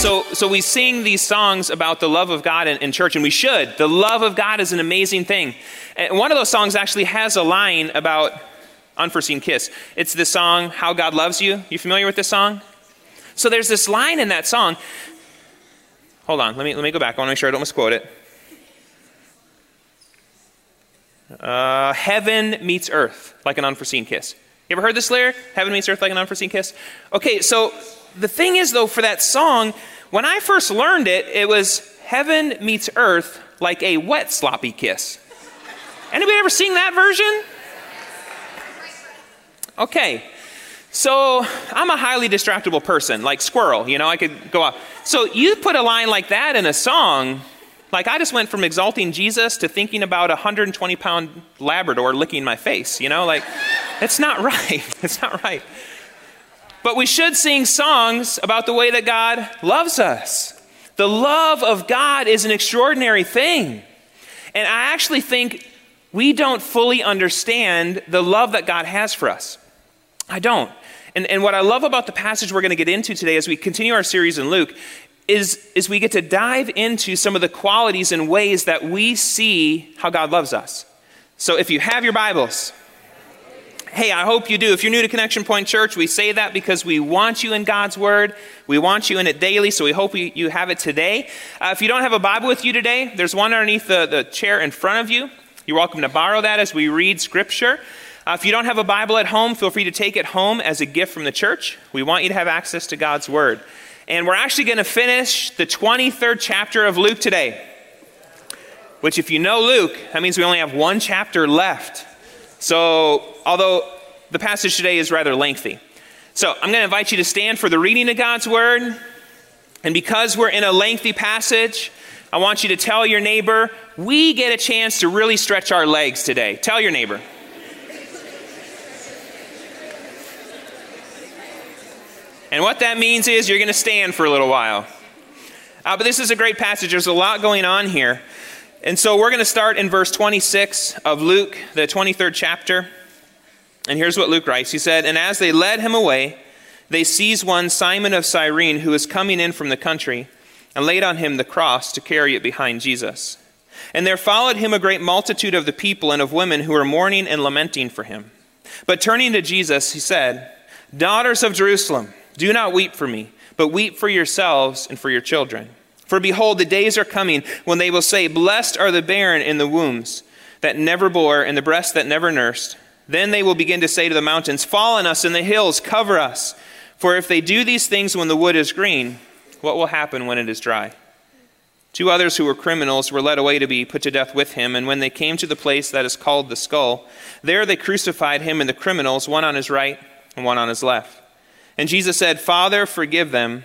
So, so we sing these songs about the love of God in, in, church, and we should. The love of God is an amazing thing. And one of those songs actually has a line about unforeseen kiss. It's the song "How God Loves You." You familiar with this song? So there's this line in that song. Hold on, let me let me go back. I want to make sure I don't misquote it. Uh, heaven meets earth like an unforeseen kiss. You ever heard this lyric? Heaven meets earth like an unforeseen kiss. Okay, so the thing is, though, for that song, when I first learned it, it was heaven meets earth like a wet, sloppy kiss. Anybody ever seen that version? Okay. So I'm a highly distractible person, like squirrel, you know, I could go off. So you put a line like that in a song, like I just went from exalting Jesus to thinking about a 120 pound Labrador licking my face, you know, like it's not right. It's not right. But we should sing songs about the way that God loves us. The love of God is an extraordinary thing. And I actually think we don't fully understand the love that God has for us. I don't. And, and what I love about the passage we're going to get into today as we continue our series in Luke is, is we get to dive into some of the qualities and ways that we see how God loves us. So if you have your Bibles, Hey, I hope you do. If you're new to Connection Point Church, we say that because we want you in God's Word. We want you in it daily, so we hope you, have it today. Uh, if you don't have a Bible with you today, there's one underneath the, the chair in front of you. You're welcome to borrow that as we read Scripture. Uh, if you don't have a Bible at home, feel free to take it home as a gift from the church. We want you to have access to God's Word. And we're actually going to finish the 23rd chapter of Luke today. Which, if you know Luke, that means we only have one chapter left. So, although the passage today is rather lengthy. So, I'm going to invite you to stand for the reading of God's word. And because we're in a lengthy passage, I want you to tell your neighbor, we get a chance to really stretch our legs today. Tell your neighbor. And what that means is you're going to stand for a little while. Uh, but this is a great passage. There's a lot going on here. And so we're going to start in verse 26 of Luke, the 23rd chapter. And here's what Luke writes He said, And as they led him away, they seized one, Simon of Cyrene, who was coming in from the country, and laid on him the cross to carry it behind Jesus. And there followed him a great multitude of the people and of women who were mourning and lamenting for him. But turning to Jesus, he said, Daughters of Jerusalem, do not weep for me, but weep for yourselves and for your children. For behold, the days are coming when they will say, Blessed are the barren in the wombs that never bore, and the breasts that never nursed. Then they will begin to say to the mountains, Fall on us, and the hills, cover us. For if they do these things when the wood is green, what will happen when it is dry? Two others who were criminals were led away to be put to death with him, and when they came to the place that is called the skull, there they crucified him and the criminals, one on his right and one on his left. And Jesus said, Father, forgive them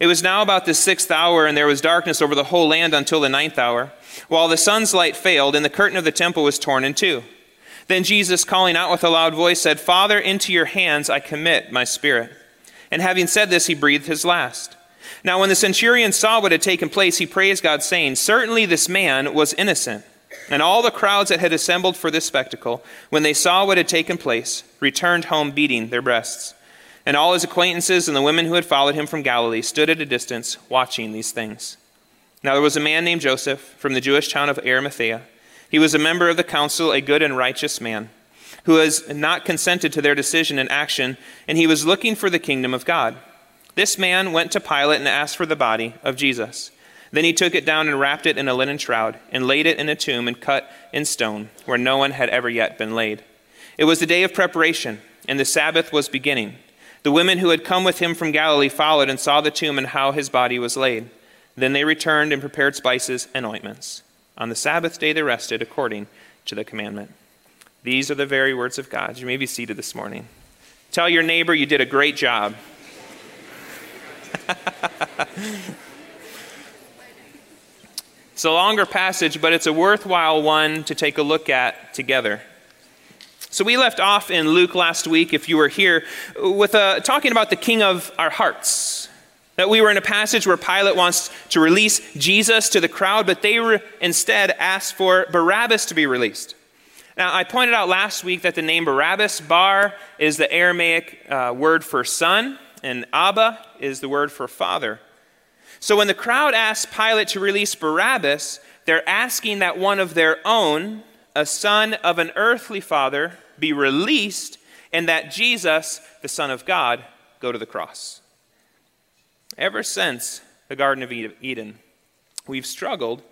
It was now about the sixth hour, and there was darkness over the whole land until the ninth hour, while the sun's light failed, and the curtain of the temple was torn in two. Then Jesus, calling out with a loud voice, said, Father, into your hands I commit my spirit. And having said this, he breathed his last. Now, when the centurion saw what had taken place, he praised God, saying, Certainly this man was innocent. And all the crowds that had assembled for this spectacle, when they saw what had taken place, returned home beating their breasts. And all his acquaintances and the women who had followed him from Galilee stood at a distance watching these things. Now there was a man named Joseph from the Jewish town of Arimathea. He was a member of the council, a good and righteous man, who has not consented to their decision and action, and he was looking for the kingdom of God. This man went to Pilate and asked for the body of Jesus. Then he took it down and wrapped it in a linen shroud, and laid it in a tomb and cut in stone, where no one had ever yet been laid. It was the day of preparation, and the Sabbath was beginning. The women who had come with him from Galilee followed and saw the tomb and how his body was laid. Then they returned and prepared spices and ointments. On the Sabbath day they rested according to the commandment. These are the very words of God. You may be seated this morning. Tell your neighbor you did a great job. it's a longer passage, but it's a worthwhile one to take a look at together. So we left off in Luke last week, if you were here, with uh, talking about the king of our hearts. That we were in a passage where Pilate wants to release Jesus to the crowd, but they re- instead asked for Barabbas to be released. Now, I pointed out last week that the name Barabbas, Bar, is the Aramaic uh, word for son, and Abba is the word for father. So when the crowd asks Pilate to release Barabbas, they're asking that one of their own, a son of an earthly father, be released and that Jesus, the Son of God, go to the cross. Ever since the Garden of Eden, we've struggled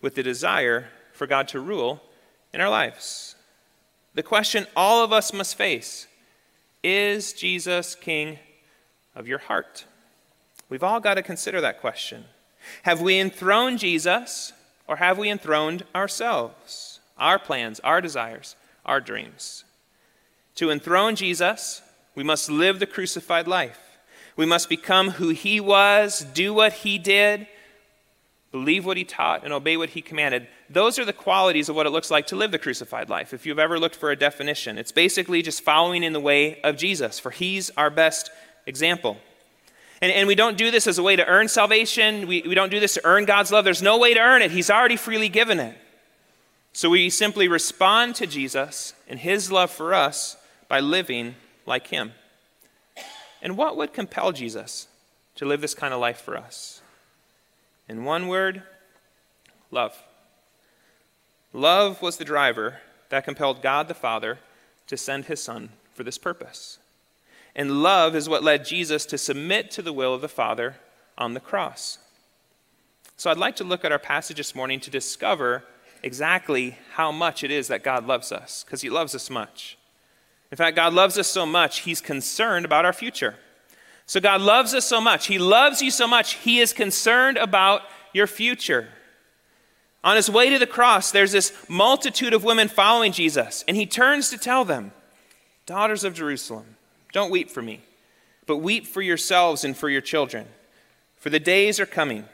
with the desire for God to rule in our lives. The question all of us must face is Jesus King of your heart? We've all got to consider that question. Have we enthroned Jesus or have we enthroned ourselves, our plans, our desires, our dreams. To enthrone Jesus, we must live the crucified life. We must become who he was, do what he did, believe what he taught, and obey what he commanded. Those are the qualities of what it looks like to live the crucified life. If you've ever looked for a definition, it's basically just following in the way of Jesus, for he's our best example. And, and we don't do this as a way to earn salvation. We, we don't do this to earn God's love. There's no way to earn it. He's already freely given it. So we simply respond to Jesus and his love for us by living like him. And what would compel Jesus to live this kind of life for us? In one word, love. Love was the driver that compelled God the Father to send his Son for this purpose. And love is what led Jesus to submit to the will of the Father on the cross. So I'd like to look at our passage this morning to discover exactly how much it is that God loves us, because He loves us much. In fact, God loves us so much, He's concerned about our future. So God loves us so much. He loves you so much, He is concerned about your future. On his way to the cross, there's this multitude of women following Jesus, and he turns to tell them, Daughters of Jerusalem, don't weep for me, but weep for yourselves and for your children. For the days are coming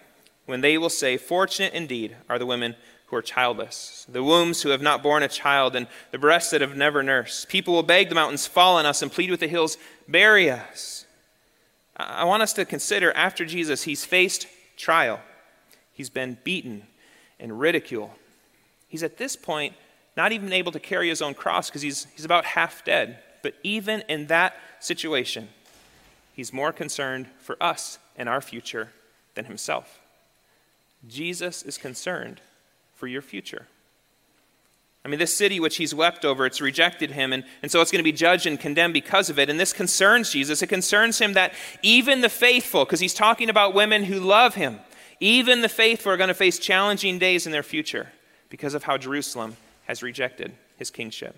when they will say, Fortunate indeed are the women are childless, the wombs who have not borne a child, and the breasts that have never nursed. People will beg the mountains, fall on us, and plead with the hills, bury us. I want us to consider after Jesus, he's faced trial, he's been beaten and ridiculed. He's at this point not even able to carry his own cross because he's, he's about half dead. But even in that situation, he's more concerned for us and our future than himself. Jesus is concerned for your future. I mean, this city which he's wept over, it's rejected him, and, and so it's going to be judged and condemned because of it. And this concerns Jesus. It concerns him that even the faithful, because he's talking about women who love him, even the faithful are going to face challenging days in their future because of how Jerusalem has rejected his kingship.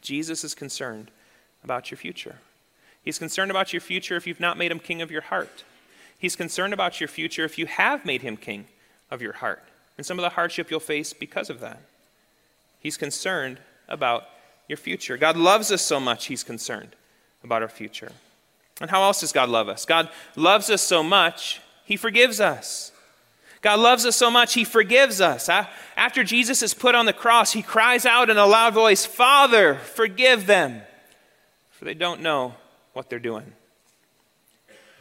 Jesus is concerned about your future. He's concerned about your future if you've not made him king of your heart. He's concerned about your future if you have made him king of your heart and some of the hardship you'll face because of that. He's concerned about your future. God loves us so much, He's concerned about our future. And how else does God love us? God loves us so much, He forgives us. God loves us so much, He forgives us. After Jesus is put on the cross, He cries out in a loud voice, Father, forgive them, for they don't know what they're doing.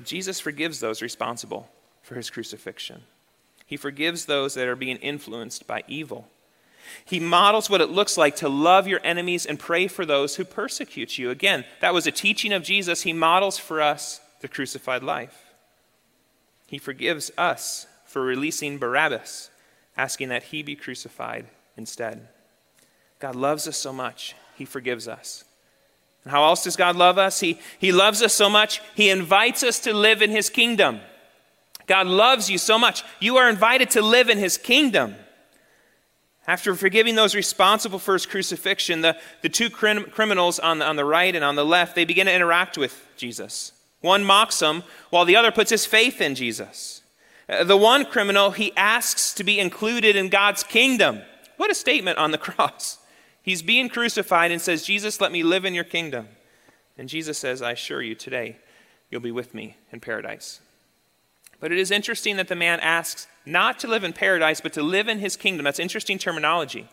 Jesus forgives those responsible for His crucifixion. He forgives those that are being influenced by evil. He models what it looks like to love your enemies and pray for those who persecute you. Again, that was a teaching of Jesus. He models for us the crucified life. He forgives us for releasing Barabbas, asking that he be crucified instead. God loves us so much, he forgives us. And how else does God love us? He, he loves us so much, he invites us to live in his kingdom. God loves you so much, you are invited to live in his kingdom. After forgiving those responsible for his crucifixion, the, the two crim- criminals on the, on the right and on the left, they begin to interact with Jesus. One mocks him, while the other puts his faith in Jesus. Uh, the one criminal, he asks to be included in God's kingdom. What a statement on the cross. He's being crucified and says, Jesus, let me live in your kingdom. And Jesus says, I assure you, today you'll be with me in paradise. But it is interesting that the man asks not to live in paradise, but to live in his kingdom. That's interesting terminology.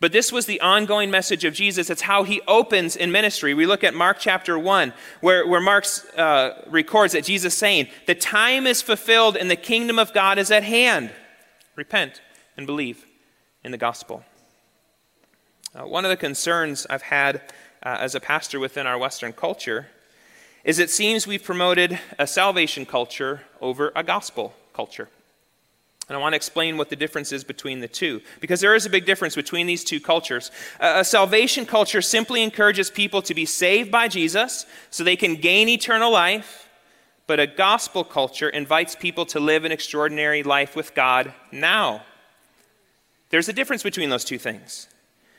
But this was the ongoing message of Jesus. It's how he opens in ministry. We look at Mark chapter 1, where, where Mark uh, records that Jesus saying, The time is fulfilled and the kingdom of God is at hand. Repent and believe in the gospel. Uh, one of the concerns I've had uh, as a pastor within our Western culture is it seems we've promoted a salvation culture over a gospel culture. And I want to explain what the difference is between the two, because there is a big difference between these two cultures. A salvation culture simply encourages people to be saved by Jesus so they can gain eternal life, but a gospel culture invites people to live an extraordinary life with God now. There's a difference between those two things.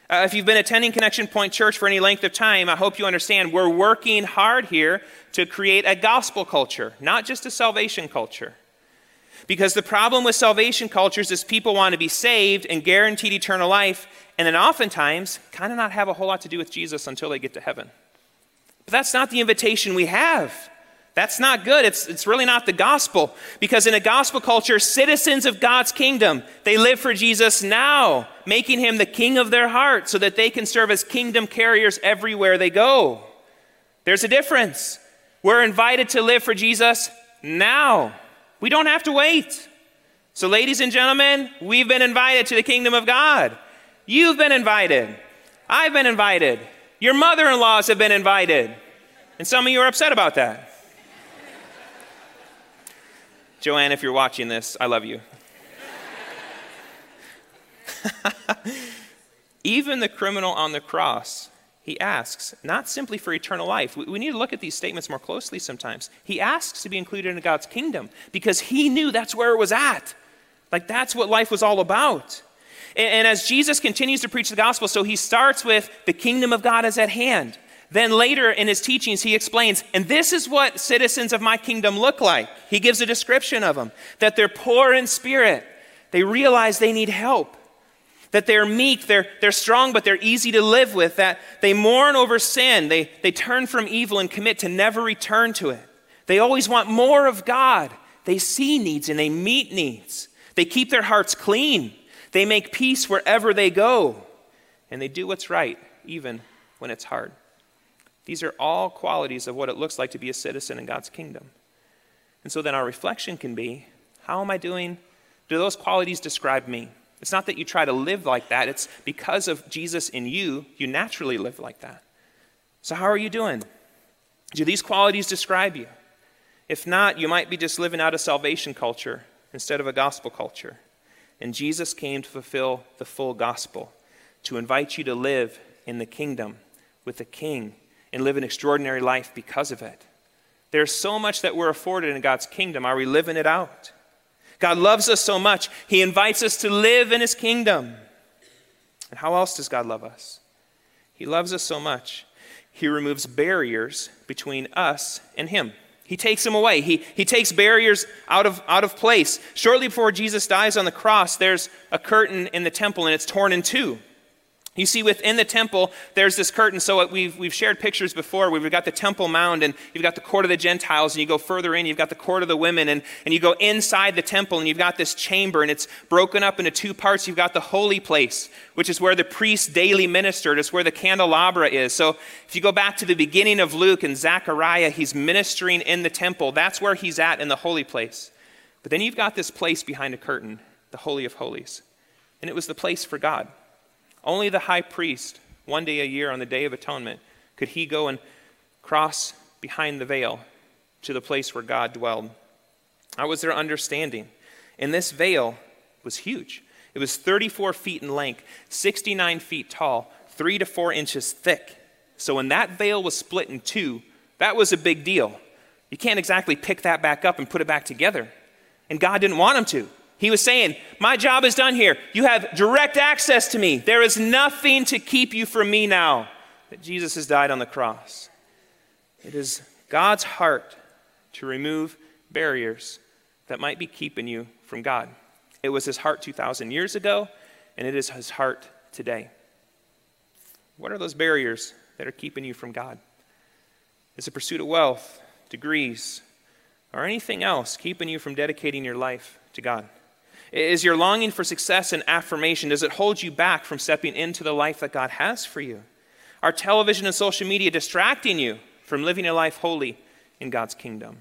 Uh, if you've been attending Connection Point Church for any length of time, I hope you understand we're working hard here to create a gospel culture, not just a salvation culture. Because the problem with salvation cultures is people want to be saved and guaranteed eternal life, and then oftentimes kind of not have a whole lot to do with Jesus until they get to heaven. But that's not the invitation we have. That's not good. It's, it's really not the gospel. Because in a gospel culture, citizens of God's kingdom, they live for Jesus now, making him the king of their heart so that they can serve as kingdom carriers everywhere they go. There's a difference. We're invited to live for Jesus now. We don't have to wait. So, ladies and gentlemen, we've been invited to the kingdom of God. You've been invited. I've been invited. Your mother in laws have been invited. And some of you are upset about that. Joanne, if you're watching this, I love you. Even the criminal on the cross, he asks, not simply for eternal life. We, need to look at these statements more closely sometimes. He asks to be included in God's kingdom because he knew that's where it was at. Like, that's what life was all about. And as Jesus continues to preach the gospel, so he starts with, the kingdom of God is at hand. Then later in his teachings, he explains, and this is what citizens of my kingdom look like. He gives a description of them that they're poor in spirit, they realize they need help, that they're meek, they're, they're strong, but they're easy to live with, that they mourn over sin, they, they turn from evil and commit to never return to it. They always want more of God. They see needs and they meet needs. They keep their hearts clean. They make peace wherever they go. And they do what's right, even when it's hard. These are all qualities of what it looks like to be a citizen in God's kingdom. And so then our reflection can be how am I doing? Do those qualities describe me? It's not that you try to live like that, it's because of Jesus in you, you naturally live like that. So, how are you doing? Do these qualities describe you? If not, you might be just living out a salvation culture instead of a gospel culture. And Jesus came to fulfill the full gospel, to invite you to live in the kingdom with the king and live an extraordinary life because of it. There's so much that we're afforded in God's kingdom. Are we living it out? God loves us so much, He invites us to live in His kingdom. And how else does God love us? He loves us so much, He removes barriers between us and Him. He takes them away. He, he takes barriers out of, out of place. Shortly before Jesus dies on the cross, there's a curtain in the temple and it's torn in two. You see, within the temple, there's this curtain. So uh, we've, we've shared pictures before. We've got the Temple Mount, and you've got the court of the Gentiles, and you go further in, you've got the court of the women, and, and you go inside the temple, and you've got this chamber, and it's broken up into two parts. You've got the holy place, which is where the priests daily ministered. It's where the candelabra is. So if you go back to the beginning of Luke and Zechariah, he's ministering in the temple. That's where he's at in the holy place. But then you've got this place behind a curtain, the Holy of Holies. And it was the place for God. Only the high priest, one day a year on the Day of Atonement, could he go and cross behind the veil to the place where God dwelled. That was their understanding. And this veil was huge. It was 34 feet in length, 69 feet tall, three to four inches thick. So when that veil was split in two, that was a big deal. You can't exactly pick that back up and put it back together. And God didn't want him to. He was saying, My job is done here. You have direct access to me. There is nothing to keep you from me now that Jesus has died on the cross. It is God's heart to remove barriers that might be keeping you from God. It was his heart 2,000 years ago, and it is his heart today. What are those barriers that are keeping you from God? Is it pursuit of wealth, degrees, or anything else keeping you from dedicating your life to God? Is your longing for success and affirmation, does it hold you back from stepping into the life that God has for you? Are television and social media distracting you from living a life holy in God's kingdom?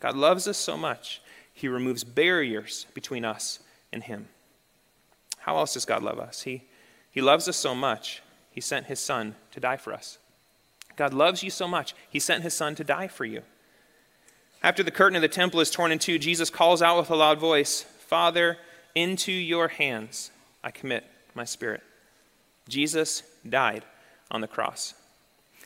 God loves us so much, He removes barriers between us and Him. How else does God love us? He, he loves us so much, He sent His Son to die for us. God loves you so much, He sent His Son to die for you. After the curtain of the temple is torn in two, Jesus calls out with a loud voice, Father, into your hands I commit my spirit. Jesus died on the cross.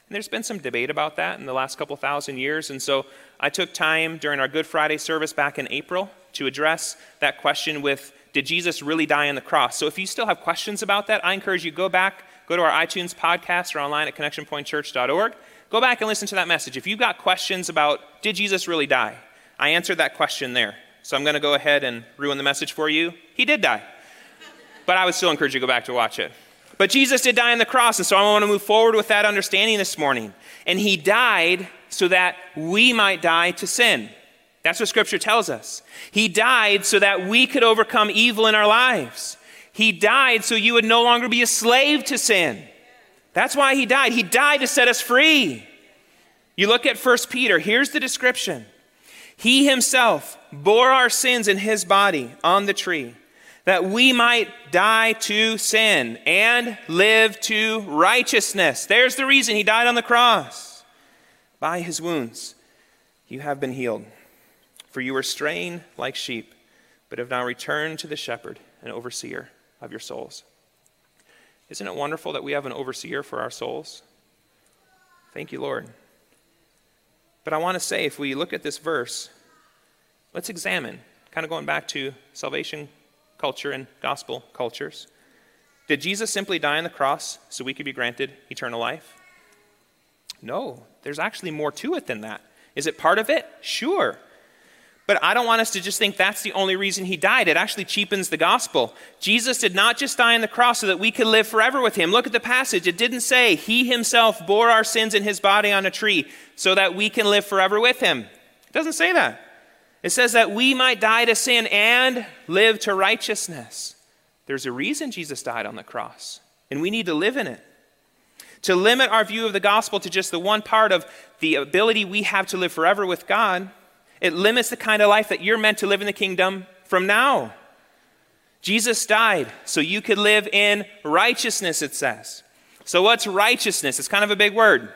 And there's been some debate about that in the last couple thousand years. And so I took time during our Good Friday service back in April to address that question with Did Jesus really die on the cross? So if you still have questions about that, I encourage you go back, go to our iTunes podcast or online at connectionpointchurch.org. Go back and listen to that message. If you've got questions about Did Jesus really die? I answered that question there. So I'm going to go ahead and ruin the message for you. He did die. But I would still encourage you to go back to watch it. But Jesus did die on the cross, and so I want to move forward with that understanding this morning. And he died so that we might die to sin. That's what Scripture tells us. He died so that we could overcome evil in our lives. He died so you would no longer be a slave to sin. That's why he died. He died to set us free. You look at 1 Peter, here's the description. He himself bore our sins in his body on the tree, that we might die to sin and live to righteousness. There's the reason he died on the cross. By his wounds, you have been healed. For you were straying like sheep, but have now returned to the shepherd and overseer of your souls. Isn't it wonderful that we have an overseer for our souls? Thank you, Lord. But I want to say, if we look at this verse, let's examine, kind of going back to salvation culture and gospel cultures. Did Jesus simply die on the cross so we could be granted eternal life? No, there's actually more to it than that. Is it part of it? Sure. But I don't want us to just think that's the only reason he died. It actually cheapens the gospel. Jesus did not just die on the cross so that we could live forever with him. Look at the passage. It didn't say he himself bore our sins in his body on a tree so that we can live forever with him. It doesn't say that. It says that we might die to sin and live to righteousness. There's a reason Jesus died on the cross, and we need to live in it. To limit our view of the gospel to just the one part of the ability we have to live forever with God it limits the kind of life that you're meant to live in the kingdom from now. Jesus died so you could live in righteousness, it says. So, what's righteousness? It's kind of a big word.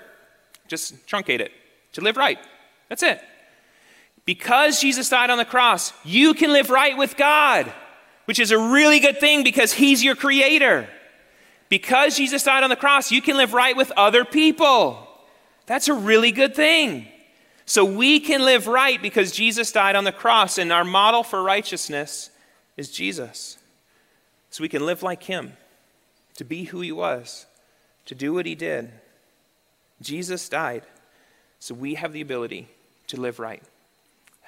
Just truncate it. To live right. That's it. Because Jesus died on the cross, you can live right with God, which is a really good thing because He's your creator. Because Jesus died on the cross, you can live right with other people. That's a really good thing. So we can live right because Jesus died on the cross, and our model for righteousness is Jesus. So we can live like him, to be who he was, to do what he did. Jesus died, so we have the ability to live right.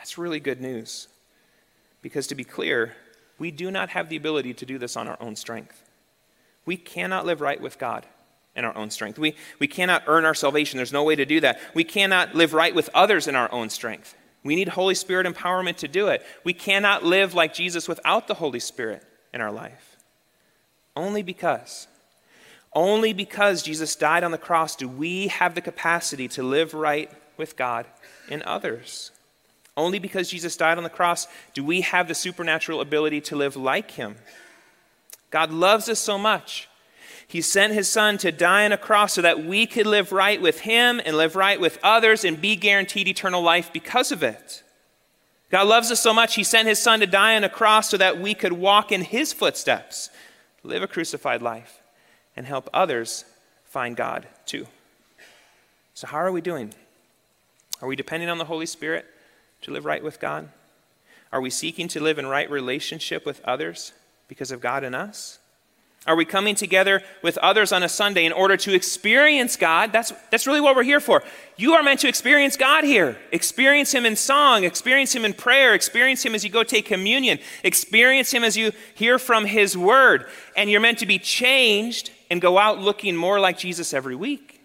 That's really good news. Because to be clear, we do not have the ability to do this on our own strength. We cannot live right with God in our own strength. We, we cannot earn our salvation. There's no way to do that. We cannot live right with others in our own strength. We need Holy Spirit empowerment to do it. We cannot live like Jesus without the Holy Spirit in our life. Only because, only because Jesus died on the cross do we have the capacity to live right with God and others. Only because Jesus died on the cross do we have the supernatural ability to live like him. God loves us so much He sent his son to die on a cross so that we could live right with him and live right with others and be guaranteed eternal life because of it. God loves us so much, he sent his son to die on a cross so that we could walk in his footsteps, live a crucified life, and help others find God too. So, how are we doing? Are we depending on the Holy Spirit to live right with God? Are we seeking to live in right relationship with others because of God in us? Are we coming together with others on a Sunday in order to experience God? That's, that's really what we're here for. You are meant to experience God here. Experience Him in song, experience Him in prayer, experience Him as you go take communion, experience Him as you hear from His Word. And you're meant to be changed and go out looking more like Jesus every week.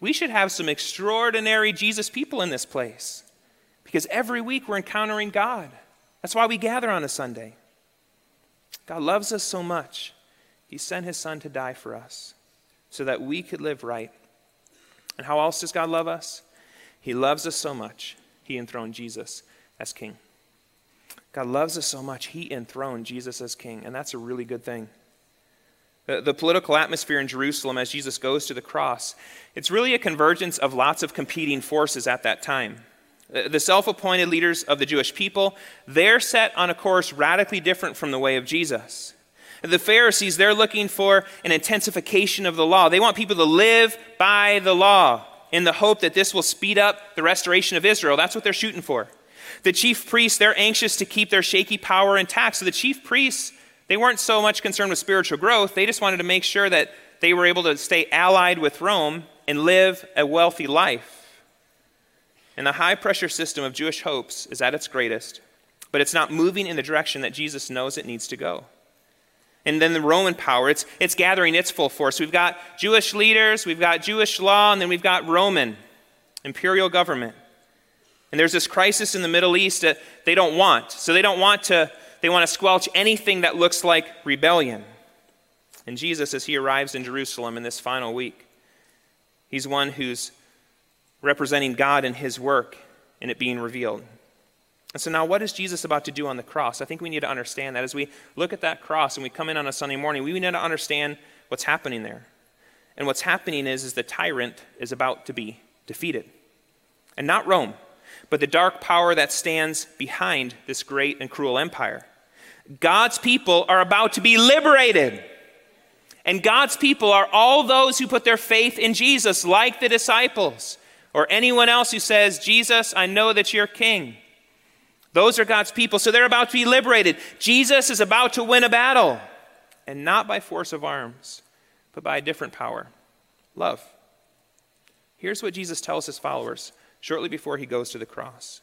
We should have some extraordinary Jesus people in this place because every week we're encountering God. That's why we gather on a Sunday. God loves us so much, He sent His Son to die for us so that we could live right. And how else does God love us? He loves us so much, He enthroned Jesus as King. God loves us so much, He enthroned Jesus as King, and that's a really good thing. The, political atmosphere in Jerusalem as Jesus goes to the cross, it's really a convergence of lots of competing forces at that time. The self appointed leaders of the Jewish people, they're set on a course radically different from the way of Jesus. The Pharisees, they're looking for an intensification of the law. They want people to live by the law in the hope that this will speed up the restoration of Israel. That's what they're shooting for. The chief priests, they're anxious to keep their shaky power intact. So the chief priests, they weren't so much concerned with spiritual growth. They just wanted to make sure that they were able to stay allied with Rome and live a wealthy life. And the high pressure system of Jewish hopes is at its greatest, but it's not moving in the direction that Jesus knows it needs to go. And then the Roman power, it's, it's gathering its full force. We've got Jewish leaders, we've got Jewish law, and then we've got Roman imperial government. And there's this crisis in the Middle East that they don't want. So they don't want to, they want to squelch anything that looks like rebellion. And Jesus, as he arrives in Jerusalem in this final week, he's one who's representing God and his work and it being revealed. And so now, what is Jesus about to do on the cross? I think we need to understand that as we look at that cross and we come in on a Sunday morning, we need to understand what's happening there. And what's happening is, is the tyrant is about to be defeated. And not Rome, but the dark power that stands behind this great and cruel empire. God's people are about to be liberated. And God's people are all those who put their faith in Jesus, like the disciples or anyone else who says, Jesus, I know that you're king. Those are God's people. So they're about to be liberated. Jesus is about to win a battle, and not by force of arms, but by a different power love. Here's what Jesus tells his followers shortly before he goes to the cross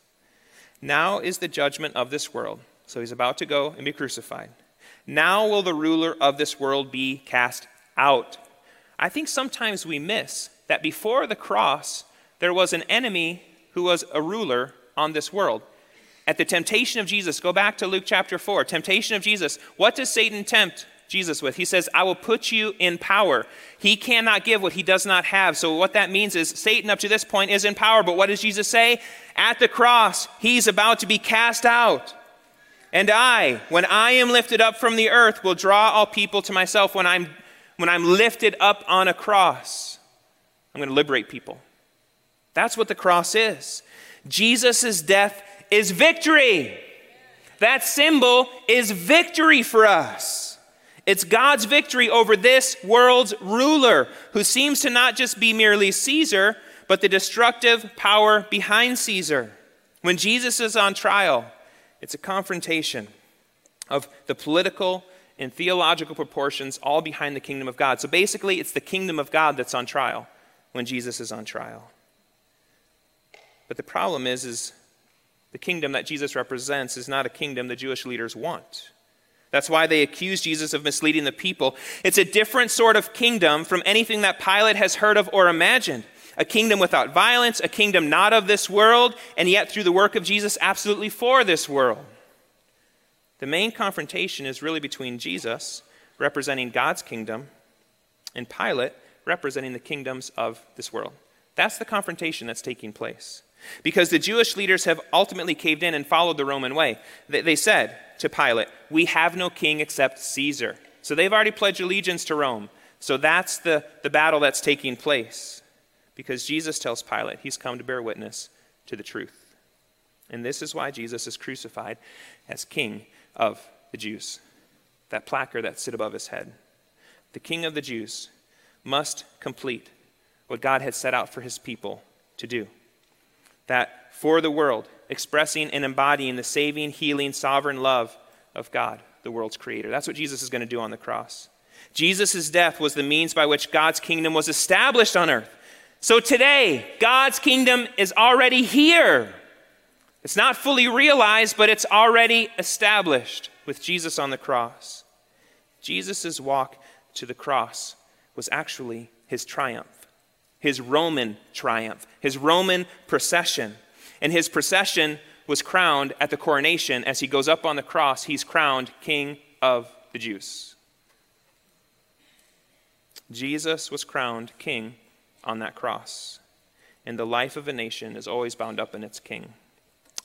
Now is the judgment of this world. So he's about to go and be crucified. Now will the ruler of this world be cast out. I think sometimes we miss that before the cross, there was an enemy who was a ruler on this world. At the temptation of Jesus, go back to Luke chapter 4. Temptation of Jesus. What does Satan tempt Jesus with? He says, I will put you in power. He cannot give what he does not have. So, what that means is Satan, up to this point, is in power. But what does Jesus say? At the cross, he's about to be cast out. And I, when I am lifted up from the earth, will draw all people to myself. When I'm, when I'm lifted up on a cross, I'm going to liberate people. That's what the cross is. Jesus' death is victory. That symbol is victory for us. It's God's victory over this world's ruler who seems to not just be merely Caesar, but the destructive power behind Caesar. When Jesus is on trial, it's a confrontation of the political and theological proportions all behind the kingdom of God. So basically, it's the kingdom of God that's on trial when Jesus is on trial. But the problem is, is the kingdom that Jesus represents is not a kingdom the Jewish leaders want. That's why they accuse Jesus of misleading the people. It's a different sort of kingdom from anything that Pilate has heard of or imagined. A kingdom without violence, a kingdom not of this world, and yet through the work of Jesus, absolutely for this world. The main confrontation is really between Jesus, representing God's kingdom, and Pilate, representing the kingdoms of this world. That's the confrontation that's taking place. Because the Jewish leaders have ultimately caved in and followed the Roman way. They said to Pilate, We have no king except Caesar. So they've already pledged allegiance to Rome. So that's the, the battle that's taking place because Jesus tells Pilate he's come to bear witness to the truth. And this is why Jesus is crucified as king of the Jews. That placard that sit above his head. The king of the Jews must complete what God had set out for his people to do. That for the world, expressing and embodying the saving, healing, sovereign love of God, the world's creator. That's what Jesus is going to do on the cross. Jesus' death was the means by which God's kingdom was established on earth. So today, God's kingdom is already here. It's not fully realized, but it's already established with Jesus on the cross. Jesus' walk to the cross was actually his triumph, his Roman triumph, his Roman procession. And his procession was crowned at the coronation. As he goes up on the cross, he's crowned King of the Jews. Jesus was crowned king on that cross. And the life of a nation is always bound up in its king.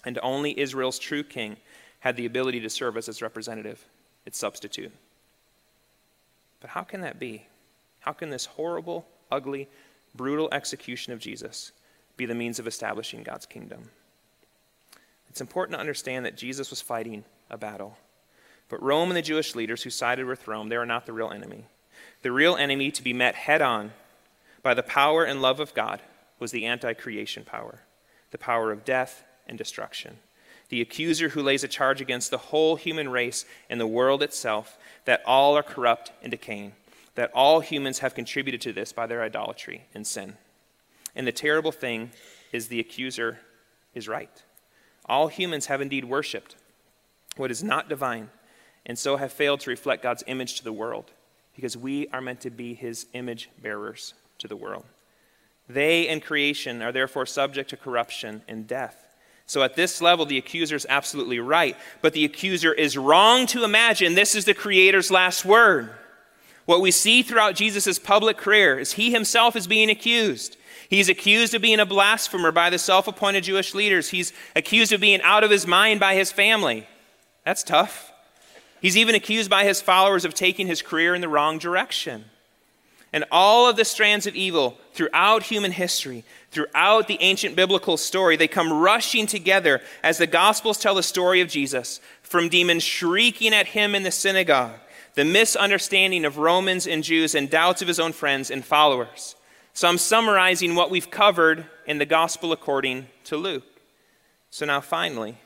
And only Israel's true king had the ability to serve as its representative, its substitute. But how can that be? How can this horrible, ugly, brutal execution of Jesus be the means of establishing God's kingdom? It's important to understand that Jesus was fighting a battle. But Rome and the Jewish leaders who sided with Rome, they are not the real enemy. The real enemy to be met head on by the power and love of God was the anti creation power, the power of death and destruction. The accuser who lays a charge against the whole human race and the world itself that all are corrupt and decaying, that all humans have contributed to this by their idolatry and sin. And the terrible thing is the accuser is right. All humans have indeed worshiped what is not divine, and so have failed to reflect God's image to the world because we are meant to be his image bearers to the world. They and creation are therefore subject to corruption and death. So at this level, the accuser is absolutely right, but the accuser is wrong to imagine this is the Creator's last word. What we see throughout Jesus' public career is he himself is being accused. He's accused of being a blasphemer by the self appointed Jewish leaders. He's accused of being out of his mind by his family. That's tough. He's even accused by his followers of taking his career in the wrong direction. And all of the strands of evil throughout human history, throughout the ancient biblical story, they come rushing together as the Gospels tell the story of Jesus, from demons shrieking at him in the synagogue, the misunderstanding of Romans and Jews, and doubts of his own friends and followers. So I'm summarizing what we've covered in the Gospel according to Luke. So now, finally,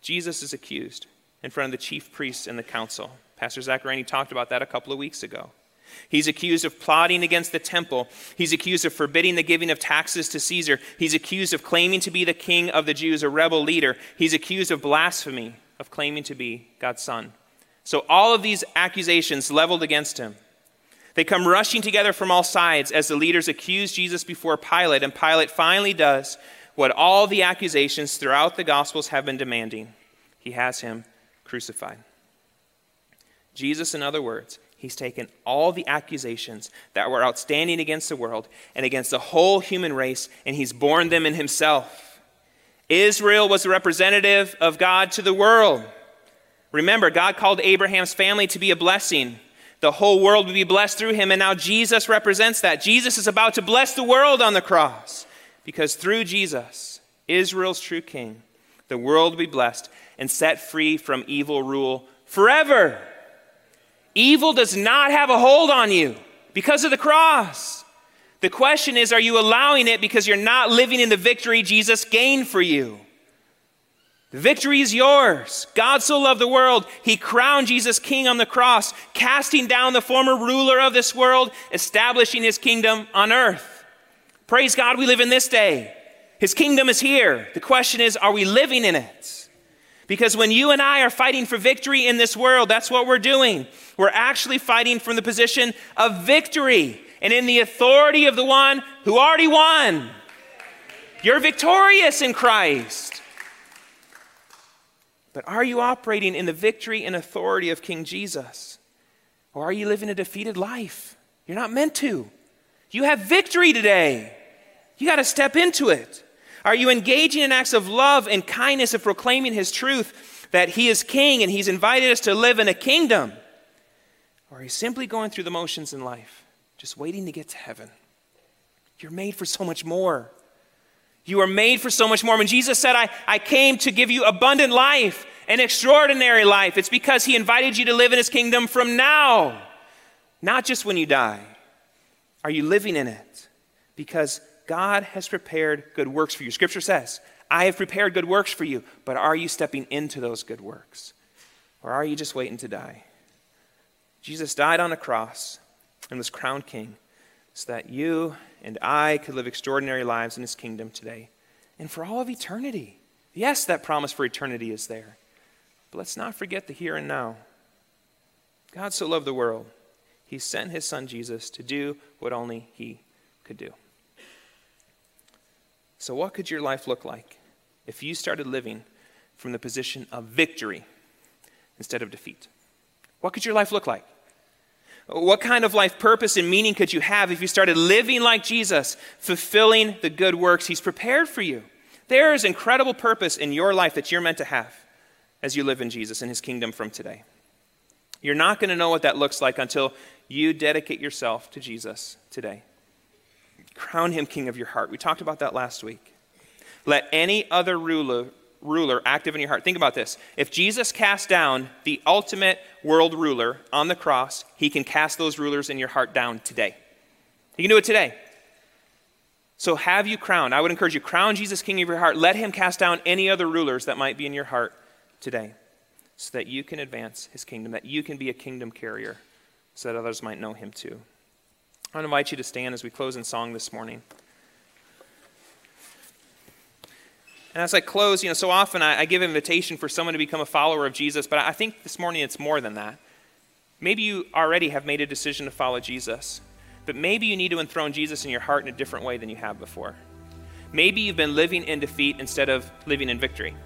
Jesus is accused in front of the chief priests and the council. Pastor Zachariani talked about that a couple of weeks ago. He's accused of plotting against the temple. He's accused of forbidding the giving of taxes to Caesar. He's accused of claiming to be the king of the Jews, a rebel leader. He's accused of blasphemy, of claiming to be God's son. So, all of these accusations leveled against him. They come rushing together from all sides as the leaders accuse Jesus before Pilate, and Pilate finally does what all the accusations throughout the Gospels have been demanding. He has him crucified. Jesus, in other words, he's taken all the accusations that were outstanding against the world and against the whole human race, and he's borne them in himself. Israel was the representative of God to the world. Remember, God called Abraham's family to be a blessing. The whole world would be blessed through him, and now Jesus represents that. Jesus is about to bless the world on the cross because through Jesus, Israel's true king, the world will be blessed and set free from evil rule forever. Evil does not have a hold on you because of the cross. The question is are you allowing it because you're not living in the victory Jesus gained for you? The victory is yours. God so loved the world, he crowned Jesus king on the cross, casting down the former ruler of this world, establishing his kingdom on earth. Praise God, we live in this day. His kingdom is here. The question is, are we living in it? Because when you and I are fighting for victory in this world, that's what we're doing. We're actually fighting from the position of victory and in the authority of the one who already won. You're victorious in Christ. But are you operating in the victory and authority of King Jesus? Or are you living a defeated life? You're not meant to. You have victory today. You got to step into it. Are you engaging in acts of love and kindness of proclaiming His truth that He is King and He's invited us to live in a kingdom? Or are you simply going through the motions in life, just waiting to get to heaven. You're made for so much more. You are made for so much more. When Jesus said, I, I came to give you abundant life, an extraordinary life, it's because he invited you to live in his kingdom from now, not just when you die. Are you living in it? Because God has prepared good works for you. Scripture says, I have prepared good works for you, but are you stepping into those good works? Or are you just waiting to die? Jesus died on a cross and was crowned king so that you and I could live extraordinary lives in his kingdom today and for all of eternity. Yes, that promise for eternity is there. But let's not forget the here and now. God so loved the world, he sent his son Jesus to do what only he could do. So, what could your life look like if you started living from the position of victory instead of defeat? What could your life look like? What kind of life purpose and meaning could you have if you started living like Jesus, fulfilling the good works He's prepared for you? There is incredible purpose in your life that you're meant to have as you live in Jesus and His kingdom from today. You're not going to know what that looks like until you dedicate yourself to Jesus today. Crown Him King of your heart. We talked about that last week. Let any other ruler ruler active in your heart. Think about this. If Jesus cast down the ultimate world ruler on the cross, he can cast those rulers in your heart down today. He can do it today. So have you crowned. I would encourage you, crown Jesus King of your heart. Let him cast down any other rulers that might be in your heart today so that you can advance his kingdom, that you can be a kingdom carrier so that others might know him too. I want to invite you to stand as we close in song this morning. And as I close, you know, so often I, I give invitation for someone to become a follower of Jesus, but I think this morning it's more than that. Maybe you already have made a decision to follow Jesus, but maybe you need to enthrone Jesus in your heart in a different way than you have before. Maybe you've been living in defeat instead of living in victory,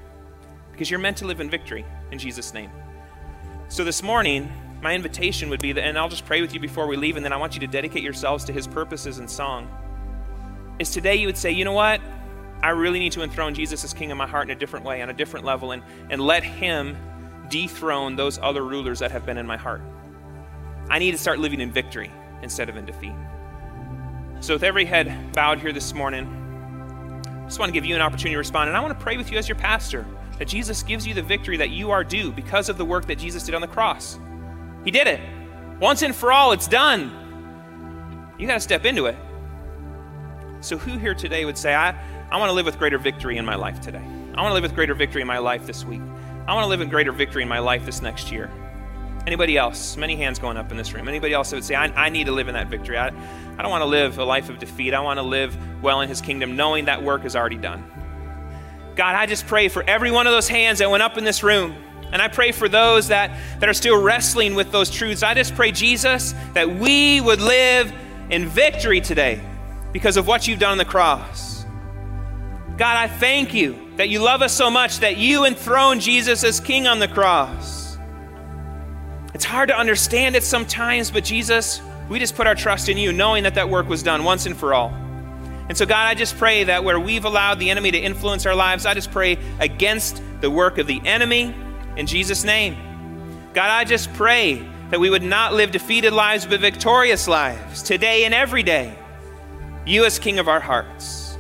because you're meant to live in victory in Jesus' name. So this morning, my invitation would be that, and I'll just pray with you before we leave, and then I want you to dedicate yourselves to his purposes in song. Is today you would say, you know what? I really need to enthrone Jesus as king in my heart in a different way, on a different level, and, and let him dethrone those other rulers that have been in my heart. I need to start living in victory instead of in defeat. So, with every head bowed here this morning, I just want to give you an opportunity to respond. And I want to pray with you as your pastor that Jesus gives you the victory that you are due because of the work that Jesus did on the cross. He did it. Once and for all, it's done. You got to step into it. So, who here today would say, I, I want to live with greater victory in my life today. I want to live with greater victory in my life this week. I want to live in greater victory in my life this next year. Anybody else? Many hands going up in this room. Anybody else that would say, I, I need to live in that victory? I, I don't want to live a life of defeat. I want to live well in His kingdom, knowing that work is already done. God, I just pray for every one of those hands that went up in this room. And I pray for those that, that are still wrestling with those truths. I just pray, Jesus, that we would live in victory today because of what you've done on the cross. God, I thank you that you love us so much that you enthroned Jesus as king on the cross. It's hard to understand it sometimes, but Jesus, we just put our trust in you, knowing that that work was done once and for all. And so, God, I just pray that where we've allowed the enemy to influence our lives, I just pray against the work of the enemy in Jesus' name. God, I just pray that we would not live defeated lives, but victorious lives today and every day. You as King of our hearts.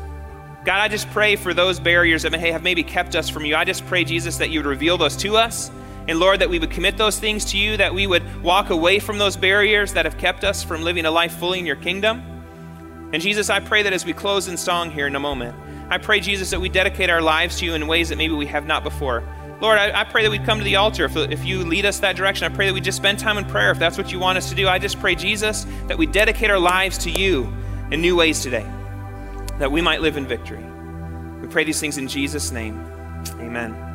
God, I just pray for those barriers that may have maybe kept us from you. I just pray, Jesus, that you would reveal those to us. And Lord, that we would commit those things to you, that we would walk away from those barriers that have kept us from living a life fully in your kingdom. And Jesus, I pray that as we close in song here in a moment, I pray, Jesus, that we dedicate our lives to you in ways that maybe we have not before. Lord, I, I pray that we'd come to the altar. If, if you lead us that direction, I pray that we just spend time in prayer if that's what you want us to do. I just pray, Jesus, that we dedicate our lives to you in new ways today that we might live in victory. We pray these things in Jesus' name. Amen.